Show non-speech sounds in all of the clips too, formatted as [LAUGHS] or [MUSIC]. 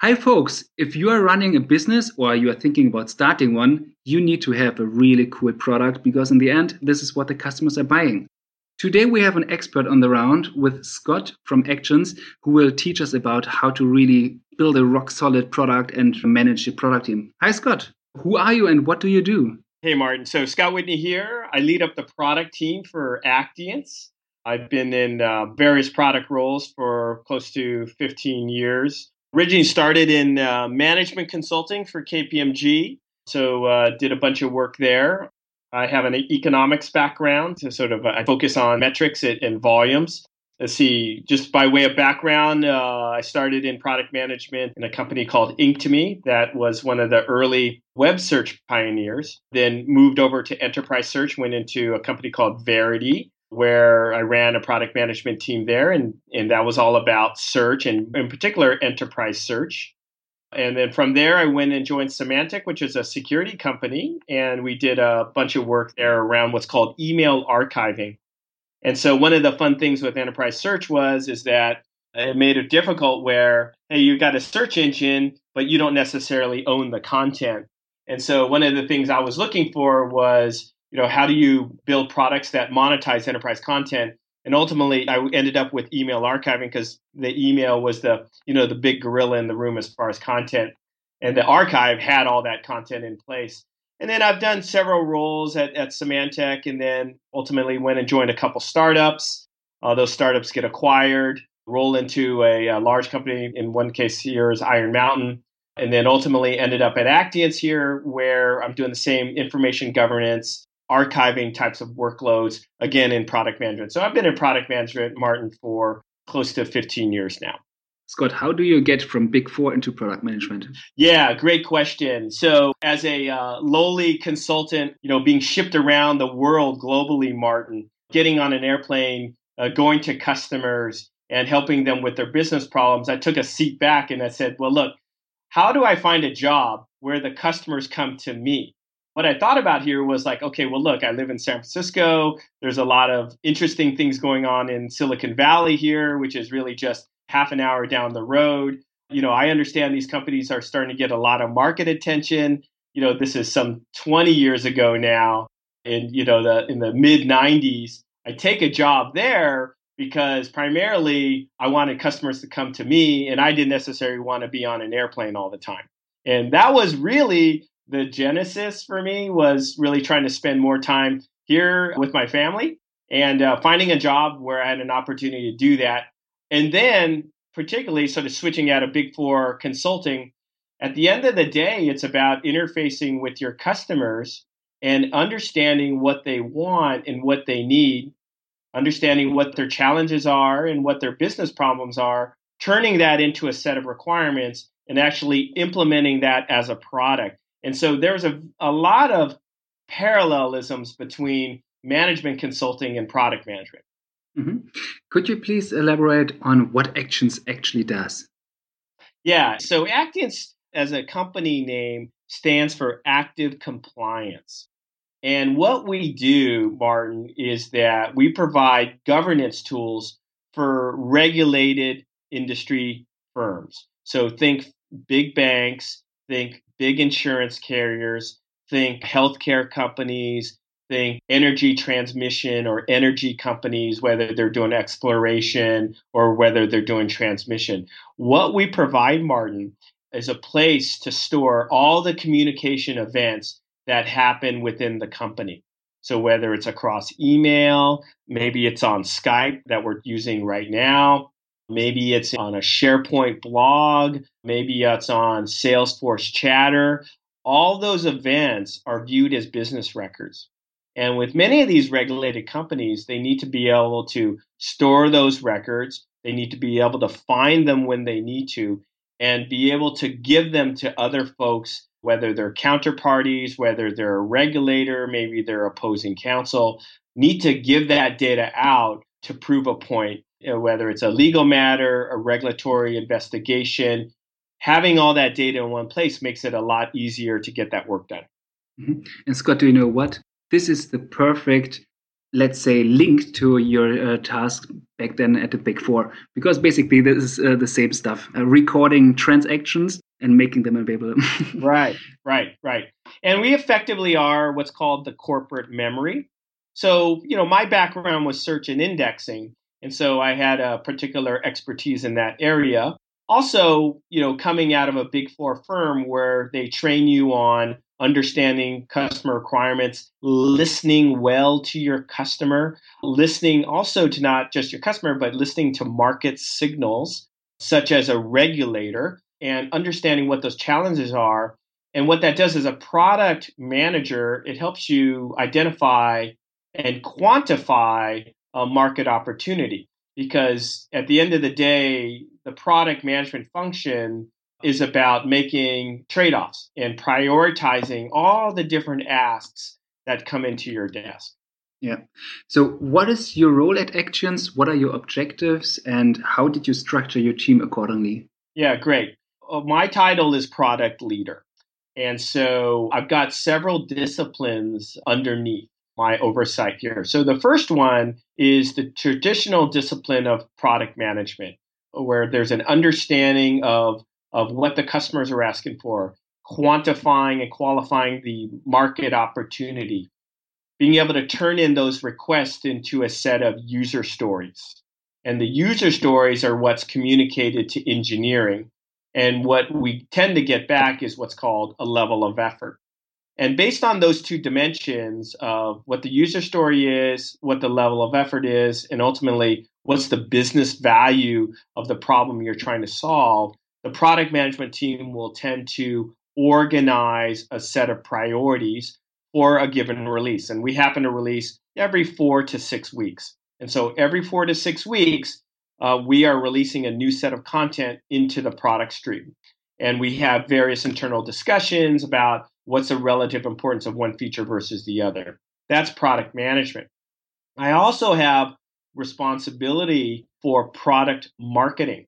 Hi, folks. If you are running a business or you are thinking about starting one, you need to have a really cool product because, in the end, this is what the customers are buying. Today, we have an expert on the round with Scott from Actiance who will teach us about how to really build a rock solid product and manage the product team. Hi, Scott. Who are you and what do you do? Hey, Martin. So, Scott Whitney here. I lead up the product team for Actiance. I've been in uh, various product roles for close to 15 years. Originally started in uh, management consulting for KPMG, so uh, did a bunch of work there. I have an economics background, so sort of I focus on metrics and volumes. Let's see, just by way of background, uh, I started in product management in a company called Inktomi that was one of the early web search pioneers. Then moved over to enterprise search, went into a company called Verity, where I ran a product management team there, and, and that was all about search and, in particular, enterprise search. And then from there, I went and joined Symantec, which is a security company, and we did a bunch of work there around what's called email archiving. And so one of the fun things with enterprise search was is that it made it difficult where hey, you've got a search engine, but you don't necessarily own the content. And so one of the things I was looking for was you know, how do you build products that monetize enterprise content? And ultimately, I ended up with email archiving because the email was the, you know, the big gorilla in the room as far as content. And the archive had all that content in place. And then I've done several roles at, at Symantec and then ultimately went and joined a couple startups. Uh, those startups get acquired, roll into a, a, large company. In one case here is Iron Mountain. And then ultimately ended up at Actiance here, where I'm doing the same information governance archiving types of workloads, again, in product management. So I've been in product management, Martin, for close to 15 years now. Scott, how do you get from Big Four into product management? Yeah, great question. So, as a uh, lowly consultant, you know, being shipped around the world globally, Martin, getting on an airplane, uh, going to customers, and helping them with their business problems, I took a seat back and I said, well, look, how do I find a job where the customers come to me? What I thought about here was like, okay, well, look, I live in San Francisco. There's a lot of interesting things going on in Silicon Valley here, which is really just half an hour down the road. You know, I understand these companies are starting to get a lot of market attention. You know, this is some 20 years ago now. In you know the in the mid 90s, I take a job there because primarily I wanted customers to come to me, and I didn't necessarily want to be on an airplane all the time. And that was really the genesis for me was really trying to spend more time here with my family and uh, finding a job where I had an opportunity to do that. And then, particularly, sort of switching out of Big Four consulting. At the end of the day, it's about interfacing with your customers and understanding what they want and what they need, understanding what their challenges are and what their business problems are, turning that into a set of requirements and actually implementing that as a product. And so there's a, a lot of parallelisms between management consulting and product management. Mm-hmm. Could you please elaborate on what Actiance actually does? Yeah, so Actiance as a company name stands for active compliance. And what we do, Martin, is that we provide governance tools for regulated industry firms. So think big banks, think big insurance carriers, think healthcare companies, think energy transmission or energy companies, whether they're doing exploration or whether they're doing transmission. What we provide, Martin, is a place to store all the communication events that happen within the company. So whether it's across email, maybe it's on Skype that we're using right now, Maybe it's on a SharePoint blog. Maybe it's on Salesforce Chatter. All those events are viewed as business records. And with many of these regulated companies, they need to be able to store those records. They need to be able to find them when they need to and be able to give them to other folks, whether they're counterparties, whether they're a regulator, maybe they're opposing counsel, need to give that data out to prove a point you know, whether it's a legal matter, a regulatory investigation, having all that data in one place makes it a lot easier to get that work done. Mm-hmm. And Scott, do you know what? This is the perfect let's say, link to your uh, task back then at the Big Four? Because basically, this is uh, the same stuff uh, recording transactions and making them available. [LAUGHS] right, right, right. And we effectively are what's called the corporate memory. So, you know, my background was search and indexing. And so I had a particular expertise in that area. Also, you know, coming out of a big four firm where they train you on understanding customer requirements, listening well to your customer, listening also to not just your customer, but listening to market signals, such as a regulator, and understanding what those challenges are. And what that does as a product manager, it helps you identify and quantify a market opportunity. Because at the end of the day, the product management function is about making trade offs and prioritizing all the different asks that come into your desk. Yeah. So, what is your role at Actiance? What are your objectives? And how did you structure your team accordingly? Yeah, great. Uh, my title is product leader. And so I've got several disciplines underneath my oversight here. So the first one is the traditional discipline of product management, where there's an understanding of, of what the customers are asking for, quantifying and qualifying the market opportunity, being able to turn in those requests into a set of user stories. And the user stories are what's communicated to engineering. And what we tend to get back is what's called a level of effort. And based on those two dimensions of what the user story is, what the level of effort is, and ultimately what's the business value of the problem you're trying to solve, the product management team will tend to organize a set of priorities for a given release. And we happen to release every four to six weeks. And so every four to six weeks, uh, we are releasing a new set of content into the product stream. And we have various internal discussions about what's the relative importance of one feature versus the other. That's product management. I also have responsibility for product marketing.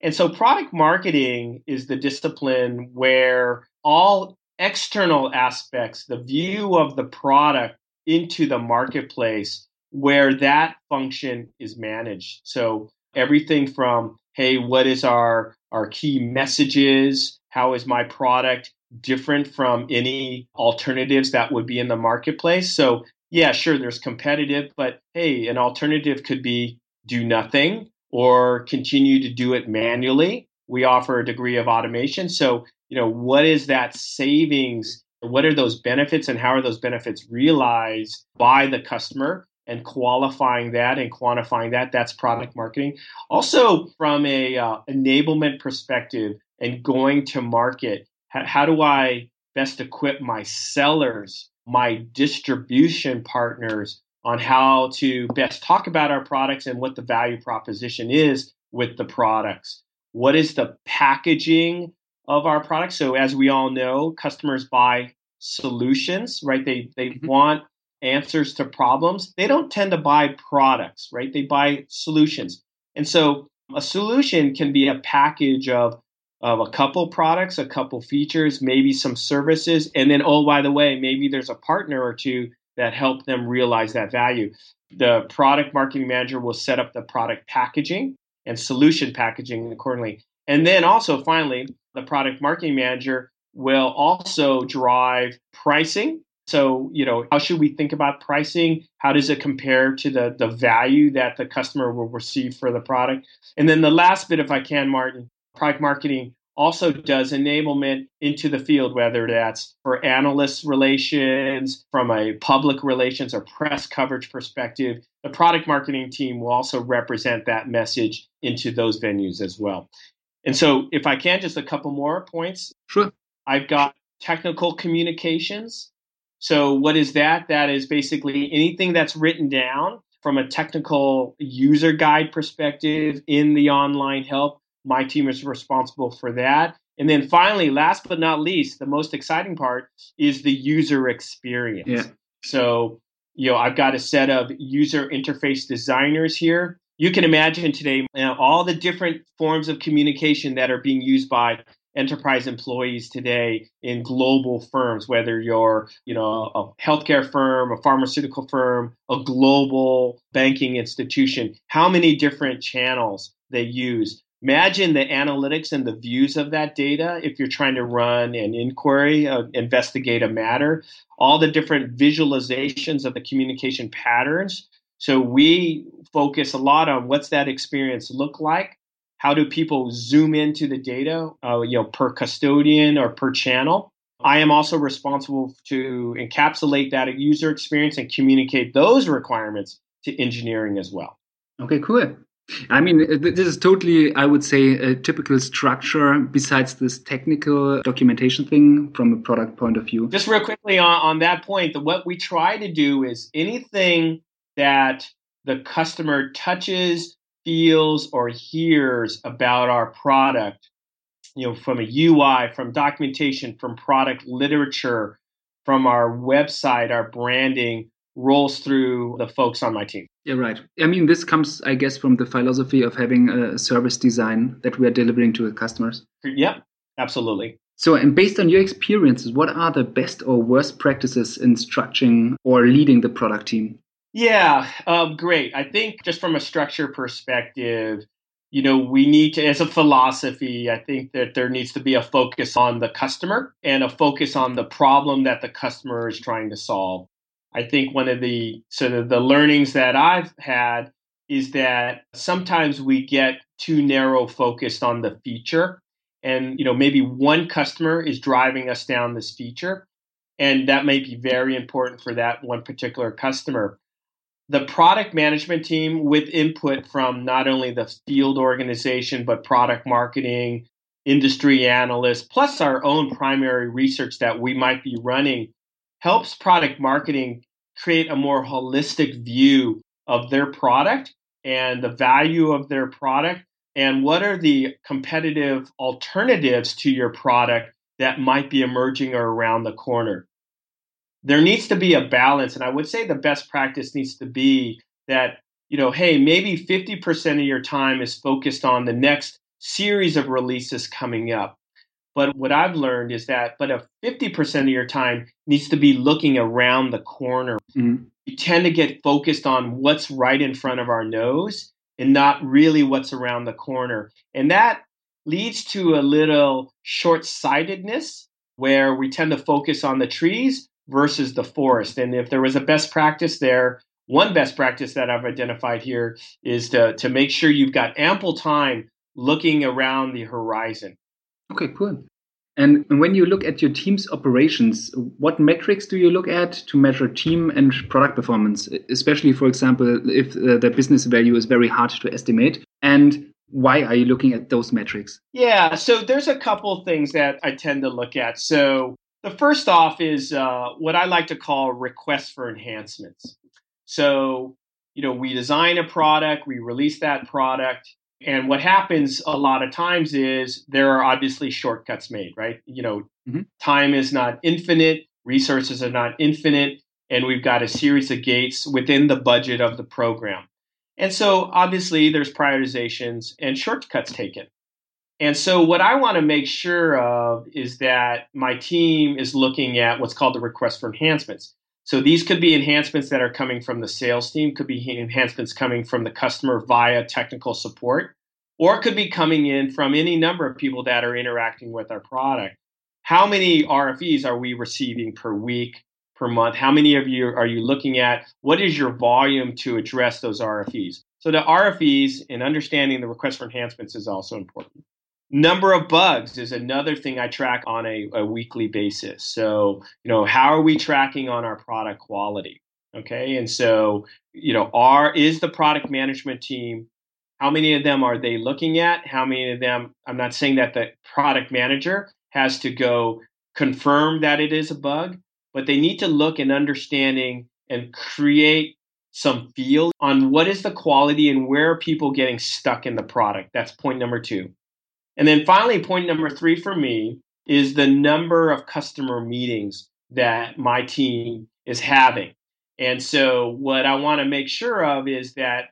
And so, product marketing is the discipline where all external aspects, the view of the product into the marketplace, where that function is managed. So, everything from, hey, what is our, our key messages? How is my product different from any alternatives that would be in the marketplace. So, yeah, sure, there's competitive, but hey, an alternative could be do nothing or continue to do it manually. We offer a degree of automation. So, you know, what is that savings? What are those benefits and how are those benefits realized by the customer? And qualifying that and quantifying that, that's product marketing. Also, from a uh, enablement perspective and going to market, how, how do I best equip my sellers, my distribution partners on how to best talk about our products and what the value proposition is with the products? What is the packaging of our products? So, as we all know, customers buy solutions, right? They they mm-hmm. want answers to problems. They don't tend to buy products, right? They buy solutions. And so a solution can be a package of of a couple products, a couple features, maybe some services, and then oh by the way, maybe there's a partner or two that help them realize that value. The product marketing manager will set up the product packaging and solution packaging accordingly. And then also finally, the product marketing manager will also drive pricing. So, you know, how should we think about pricing? How does it compare to the, the value that the customer will receive for the product? And then the last bit, if I can, Martin, product marketing also does enablement into the field, whether that's for analyst relations, from a public relations or press coverage perspective. The product marketing team will also represent that message into those venues as well. And so, if I can, just a couple more points. Sure. I've got technical communications. So, what is that? That is basically anything that's written down from a technical user guide perspective in the online help my team is responsible for that. And then finally, last but not least, the most exciting part is the user experience. Yeah. So, you know, I've got a set of user interface designers here. You can imagine today you know, all the different forms of communication that are being used by enterprise employees today in global firms, whether you're, you know, a healthcare firm, a pharmaceutical firm, a global banking institution, how many different channels they use. Imagine the analytics and the views of that data if you're trying to run an inquiry, uh, investigate a matter, all the different visualizations of the communication patterns. So we focus a lot on what's that experience look like how do people zoom into the data, uh, you know, per custodian or per channel? I am also responsible to encapsulate that user experience and communicate those requirements to engineering as well. Okay, cool. I mean, this is totally, I would say, a typical structure besides this technical documentation thing from a product point of view. Just real quickly on, on that point, what we try to do is anything that the customer touches, feels or hears about our product, you know, from a UI, from documentation, from product literature, from our website, our branding, rolls through the folks on my team. Yeah, right. I mean, this comes, I guess, from the philosophy of having a service design that we are delivering to the customers. Yep, absolutely. So, and based on your experiences, what are the best or worst practices in structuring or leading the product team? Yeah, um, great. I think just from a structure perspective, you know, we need to, as a philosophy, I think that there needs to be a focus on the customer and a focus on the problem that the customer is trying to solve. I think one of the sort of the learnings that I've had is that sometimes we get too narrow focused on the feature and you know maybe one customer is driving us down this feature and that may be very important for that one particular customer the product management team with input from not only the field organization but product marketing industry analysts plus our own primary research that we might be running helps product marketing create a more holistic view of their product and the value of their product. And what are the competitive alternatives to your product that might be emerging or around the corner there needs to be a balance. And I would say the best practice needs to be that, you know, hey, maybe 50% of your time is focused on the next series of releases coming up. But what I've learned is that, but if 50% of your time needs to be looking around the corner. Mm-hmm. We tend to get focused on what's right in front of our nose and not really what's around the corner. And that leads to a little short sightedness where we tend to focus on the trees versus the forest. And if there was a best practice there, one best practice that I've identified here is to, to make sure you've got ample time looking around the horizon. Okay, cool. And when you look at your team's operations, what metrics do you look at to measure team and product performance? Especially, for example, if uh, the business value is very hard to estimate. And why are you looking at those metrics? Yeah, so there's a couple things that I tend to look at. So the first off is uh, what I like to call requests for enhancements. So, you know, we design a product, we release that product, and what happens a lot of times is there are obviously shortcuts made, right? You know, mm-hmm. time is not infinite, resources are not infinite, and we've got a series of gates within the budget of the program. And so obviously there's prioritizations and shortcuts taken. And so, what I want to make sure of is that my team is looking at what's called the request for enhancements. So, these could be enhancements that are coming from the sales team, could be enhancements coming from the customer via technical support, or it could be coming in from any number of people that are interacting with our product. How many RFEs are we receiving per week, per month? How many of you are you looking at? What is your volume to address those RFEs? So, the RFEs and understanding the request for enhancements is also important. Number of bugs is another thing I track on a, a weekly basis. So, you know, how are we tracking on our product quality? Okay. And so, you know, are is the product management team how many of them are they looking at? How many of them? I'm not saying that the product manager has to go confirm that it is a bug, but they need to look and understanding and create some feel on what is the quality and where are people getting stuck in the product. That's point number two. And then finally, point number three for me is the number of customer meetings that my team is having. And so what I want to make sure of is that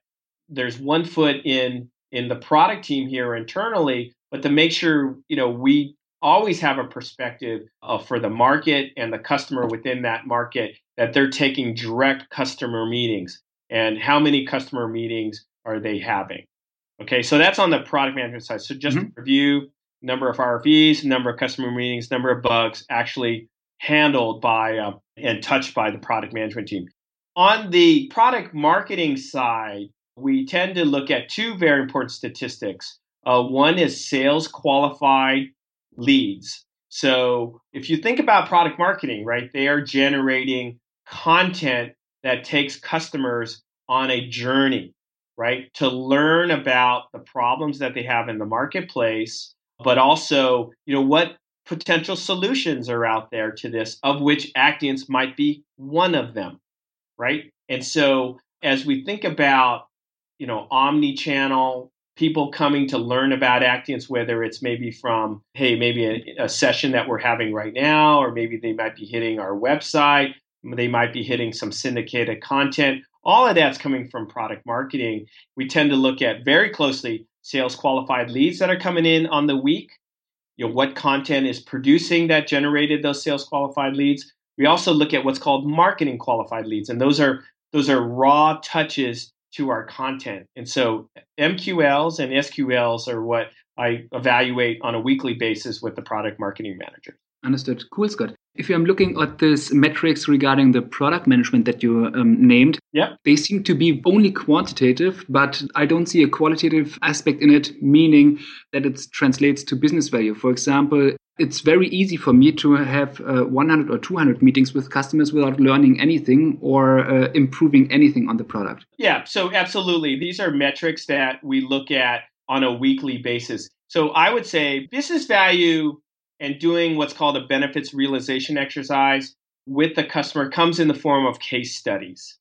there's one foot in in the product team here internally, but to make sure, you know, we always have a perspective uh, for the market and the customer within that market that they're taking direct customer meetings and how many customer meetings are they having. Okay, so that's on the product management side. So just mm-hmm. review number of RFEs, number of customer meetings, number of bugs actually handled by uh, and touched by the product management team. On the product marketing side, we tend to look at two very important statistics. Uh, one is sales qualified leads. So if you think about product marketing, right, they are generating content that takes customers on a journey, right, to learn about the problems that they have in the marketplace, but also, you know, what potential solutions are out there to this, of which Actiance might be one of them, right? And so as we think about, you know, omni-channel people coming to learn about Actiance, whether it's maybe from, hey, maybe a, a, session that we're having right now, or maybe they might be hitting our website, they might be hitting some syndicated content. All of that's coming from product marketing. We tend to look at very closely sales qualified leads that are coming in on the week. You know, what content is producing that generated those sales qualified leads. We also look at what's called marketing qualified leads, and those are those are raw touches to our content. And so MQLs and SQLs are what I evaluate on a weekly basis with the product marketing manager. Understood. Cool, Scott. If I'm looking at these metrics regarding the product management that you um, named, yeah. they seem to be only quantitative, but I don't see a qualitative aspect in it, meaning that it translates to business value. For example, it's very easy for me to have uh, 100 or 200 meetings with customers without learning anything or uh, improving anything on the product. Yeah, so absolutely. These are metrics that we look at on a weekly basis. So I would say business value and doing what's called a benefits realization exercise with the customer comes in the form of case studies,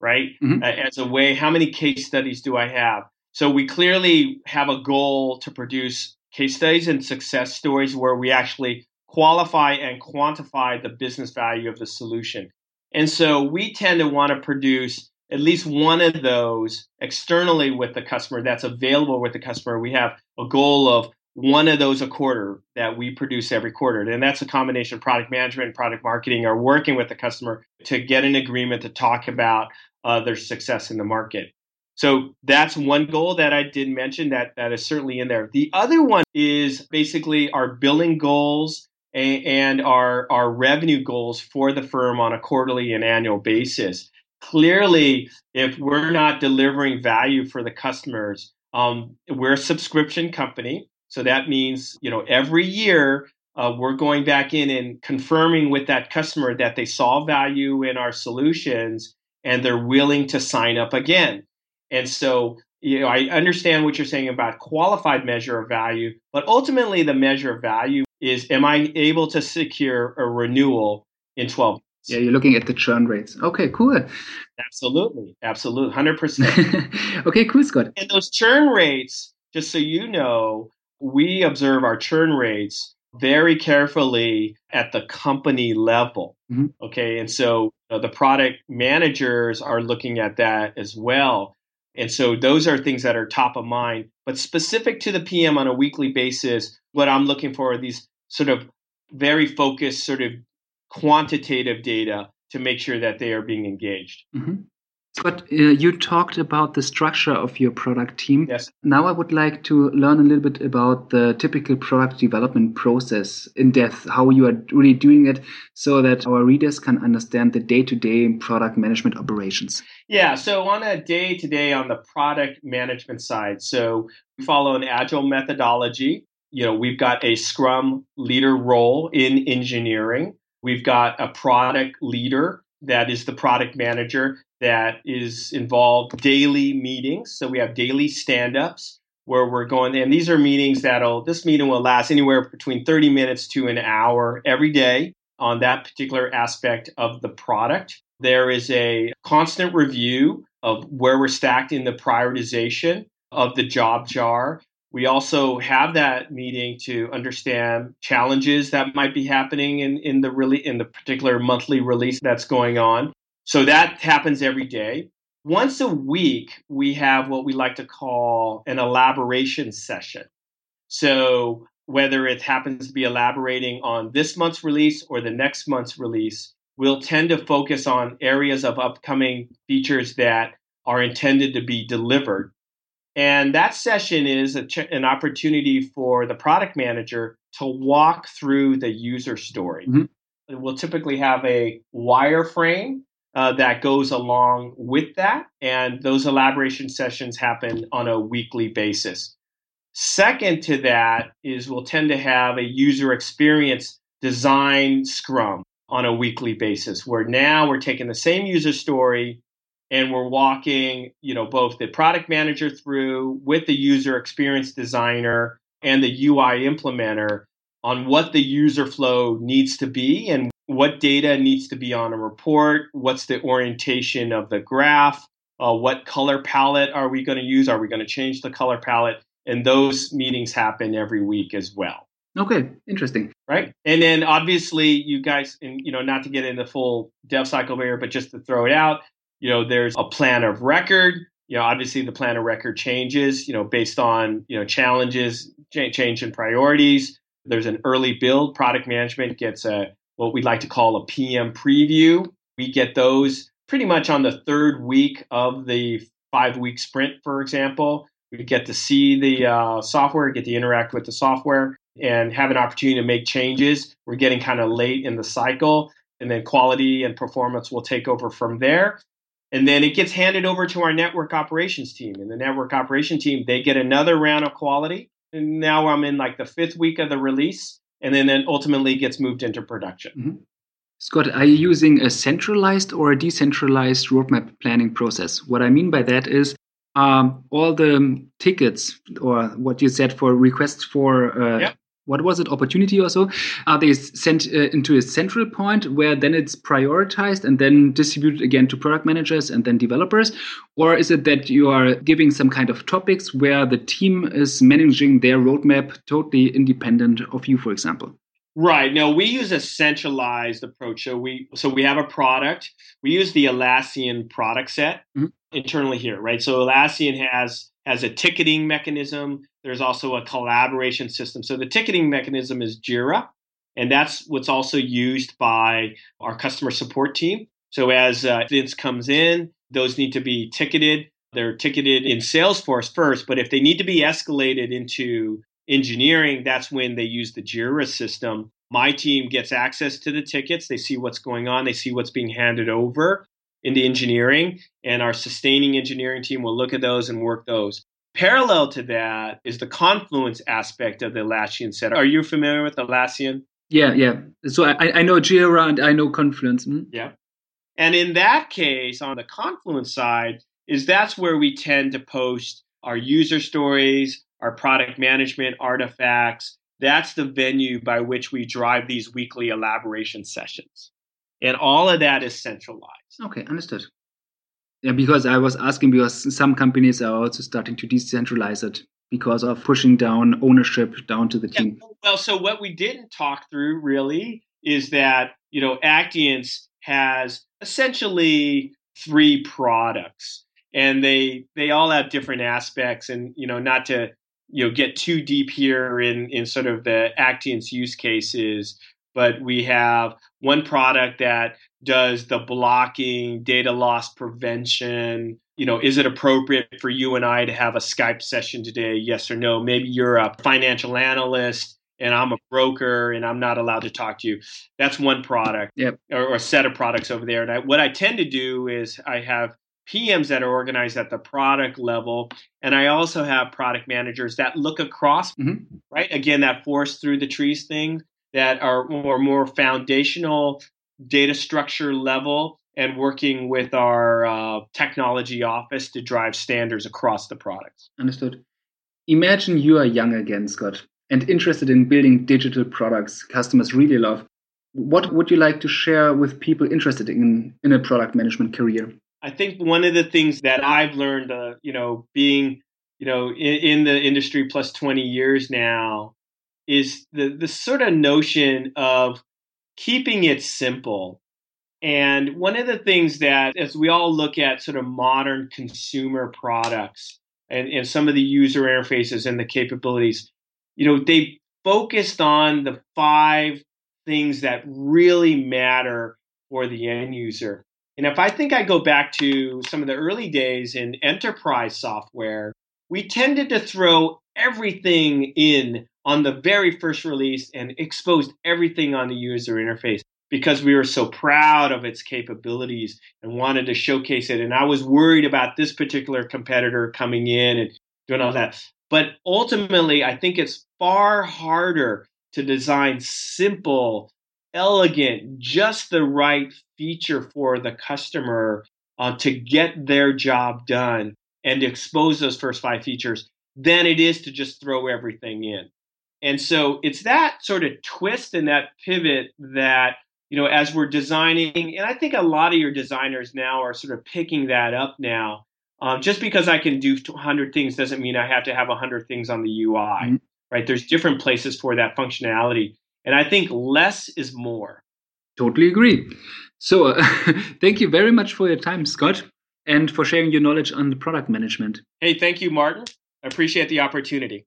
right? Mm-hmm. Uh, as a way, how many case studies do I have? So we clearly have a goal to produce case studies and success stories where we actually qualify and quantify the business value of the solution. And so we tend to want to produce at least one of those externally with the customer that's available with the customer. We have a goal of one of those a quarter that we produce every quarter. And that's a combination of product management and product marketing are working with the customer to get an agreement to talk about uh, their success in the market. So that's one goal that I did mention that that is certainly in there. The other one is basically our billing goals and, and our our revenue goals for the firm on a quarterly and annual basis. Clearly, if we're not delivering value for the customers, um, we're a subscription company, so that means you know every year uh, we're going back in and confirming with that customer that they saw value in our solutions and they're willing to sign up again. And so, you know, I understand what you're saying about qualified measure of value, but ultimately the measure of value is am I able to secure a renewal in 12 months? Yeah, you're looking at the churn rates. Okay, cool. Absolutely. Absolutely. [LAUGHS] 100%. okay, cool, Scott. And those churn rates, just so you know, we observe our churn rates very carefully at the company level. Mm-hmm. Okay. And so uh, the product managers are looking at that as well. And so those are things that are top of mind. But specific to the PM on a weekly basis, what I'm looking for are these sort of very focused, sort of quantitative data to make sure that they are being engaged. Mm-hmm. But uh, you talked about the structure of your product team. Yes. Now I would like to learn a little bit about the typical product development process in depth, how you are really doing it so that our readers can understand the day to day product management operations. Yeah. So on a day to day on the product management side, so we follow an agile methodology. You know, we've got a scrum leader role in engineering. We've got a product leader that is the product manager that is involved daily meetings. So we have daily stand ups where we're going, and these are meetings that'll, this meeting will last anywhere between 30 minutes to an hour every day on that particular aspect of the product. There is a constant review of where we're stacked in the prioritization of the job jar. We also have that meeting to understand challenges that might be happening in, in the really in the particular monthly release that's going on. So that happens every day. Once a week, we have what we like to call an elaboration session. So whether it happens to be elaborating on this month's release or the next month's release, we'll tend to focus on areas of upcoming features that are intended to be delivered. And that session is ch- an opportunity for the product manager to walk through the user story. Mm-hmm. We'll typically have a wireframe uh, that goes along with that, and those elaboration sessions happen on a weekly basis. Second to that is we'll tend to have a user experience design scrum on a weekly basis where now we're taking the same user story and we're walking, you know, both the product manager through with the user experience designer and the UI implementer on what the user flow needs to be and what data needs to be on a report, what's the orientation of the graph, uh, what color palette are we going to use? Are we going to change the color palette? And those meetings happen every week as well. Okay, interesting. Right. And then obviously you guys and you know, not to get into the full dev cycle here, but just to throw it out, you know, there's a plan of record. You know, obviously the plan of record changes, you know, based on, you know, challenges, change in priorities. There's an early build. Product management gets a what we'd like to call a PM preview. We get those pretty much on the third week of the five week sprint, for example. We get to see the uh, software, get to interact with the software, and have an opportunity to make changes. We're getting kind of late in the cycle, and then quality and performance will take over from there. And then it gets handed over to our network operations team. And the network operation team, they get another round of quality. And now I'm in like the fifth week of the release, and then, then ultimately gets moved into production. Mm-hmm. Scott, are you using a centralized or a decentralized roadmap planning process? What I mean by that is um, all the tickets or what you said for requests for uh, yep. What was it opportunity or so are they sent uh, into a central point where then it's prioritized and then distributed again to product managers and then developers or is it that you are giving some kind of topics where the team is managing their roadmap totally independent of you for example Right. No, we use a centralized approach. So we so we have a product. We use the Atlassian product set mm-hmm. internally here, right? So Atlassian has has a ticketing mechanism. There's also a collaboration system. So the ticketing mechanism is Jira, and that's what's also used by our customer support team. So as uh, comes in, those need to be ticketed. They're ticketed in Salesforce first, but if they need to be escalated into engineering, that's when they use the Jira system. My team gets access to the tickets. They see what's going on. They see what's being handed over in the engineering. And our sustaining engineering team will look at those and work those. Parallel to that is the confluence aspect of the Atlassian set. Are you familiar with Atlassian? Yeah, yeah. So I, I know Jira and I know Confluence. Mm-hmm. Yeah. And in that case, on the Confluence side, is that's where we tend to post our user stories, our product management artifacts. That's the venue by which we drive these weekly elaboration sessions. And all of that is centralized. Okay, understood. Yeah, because I was asking because some companies are also starting to decentralize it because of pushing down ownership down to the yeah, team. Well, so what we didn't talk through really is that, you know, Actiance has essentially three products and they they all have different aspects and you know not to you know get too deep here in in sort of the Actiance use cases, but we have one product that does the blocking, data loss prevention. You know, is it appropriate for you and I to have a Skype session today? Yes or no? Maybe you're a financial analyst and I'm a broker and I'm not allowed to talk to you. That's one product yep. or, or a set of products over there. And I, what I tend to do is I have PMs that are organized at the product level. And I also have product managers that look across, mm-hmm. right? Again, that force through the trees thing that are more, more foundational data structure level and working with our uh, technology office to drive standards across the products. Understood. Imagine you are young again, Scott, and interested in building digital products customers really love. What would you like to share with people interested in, in a product management career? I think one of the things that I've learned, uh, you know, being, you know, in, in, the industry plus 20 years now is the, the sort of notion of keeping it simple. And one of the things that, as we all look at sort of modern consumer products and, and some of the user interfaces and the capabilities, you know, they focused on the five things that really matter for the end user. And if I think I go back to some of the early days in enterprise software, we tended to throw everything in on the very first release and exposed everything on the user interface because we were so proud of its capabilities and wanted to showcase it. And I was worried about this particular competitor coming in and doing all that. But ultimately, I think it's far harder to design simple, elegant, just the right feature for the customer uh, to get their job done and expose those first five features than it is to just throw everything in. And so it's that sort of twist and that pivot that, you know, as we're designing, and I think a lot of your designers now are sort of picking that up now. Um, just because I can do 100 things doesn't mean I have to have 100 things on the UI, mm-hmm. right? There's different places for that functionality. And I think less is more. Totally agree. So, uh, [LAUGHS] thank you very much for your time, Scott, and for sharing your knowledge on the product management. Hey, thank you, Martin. I appreciate the opportunity.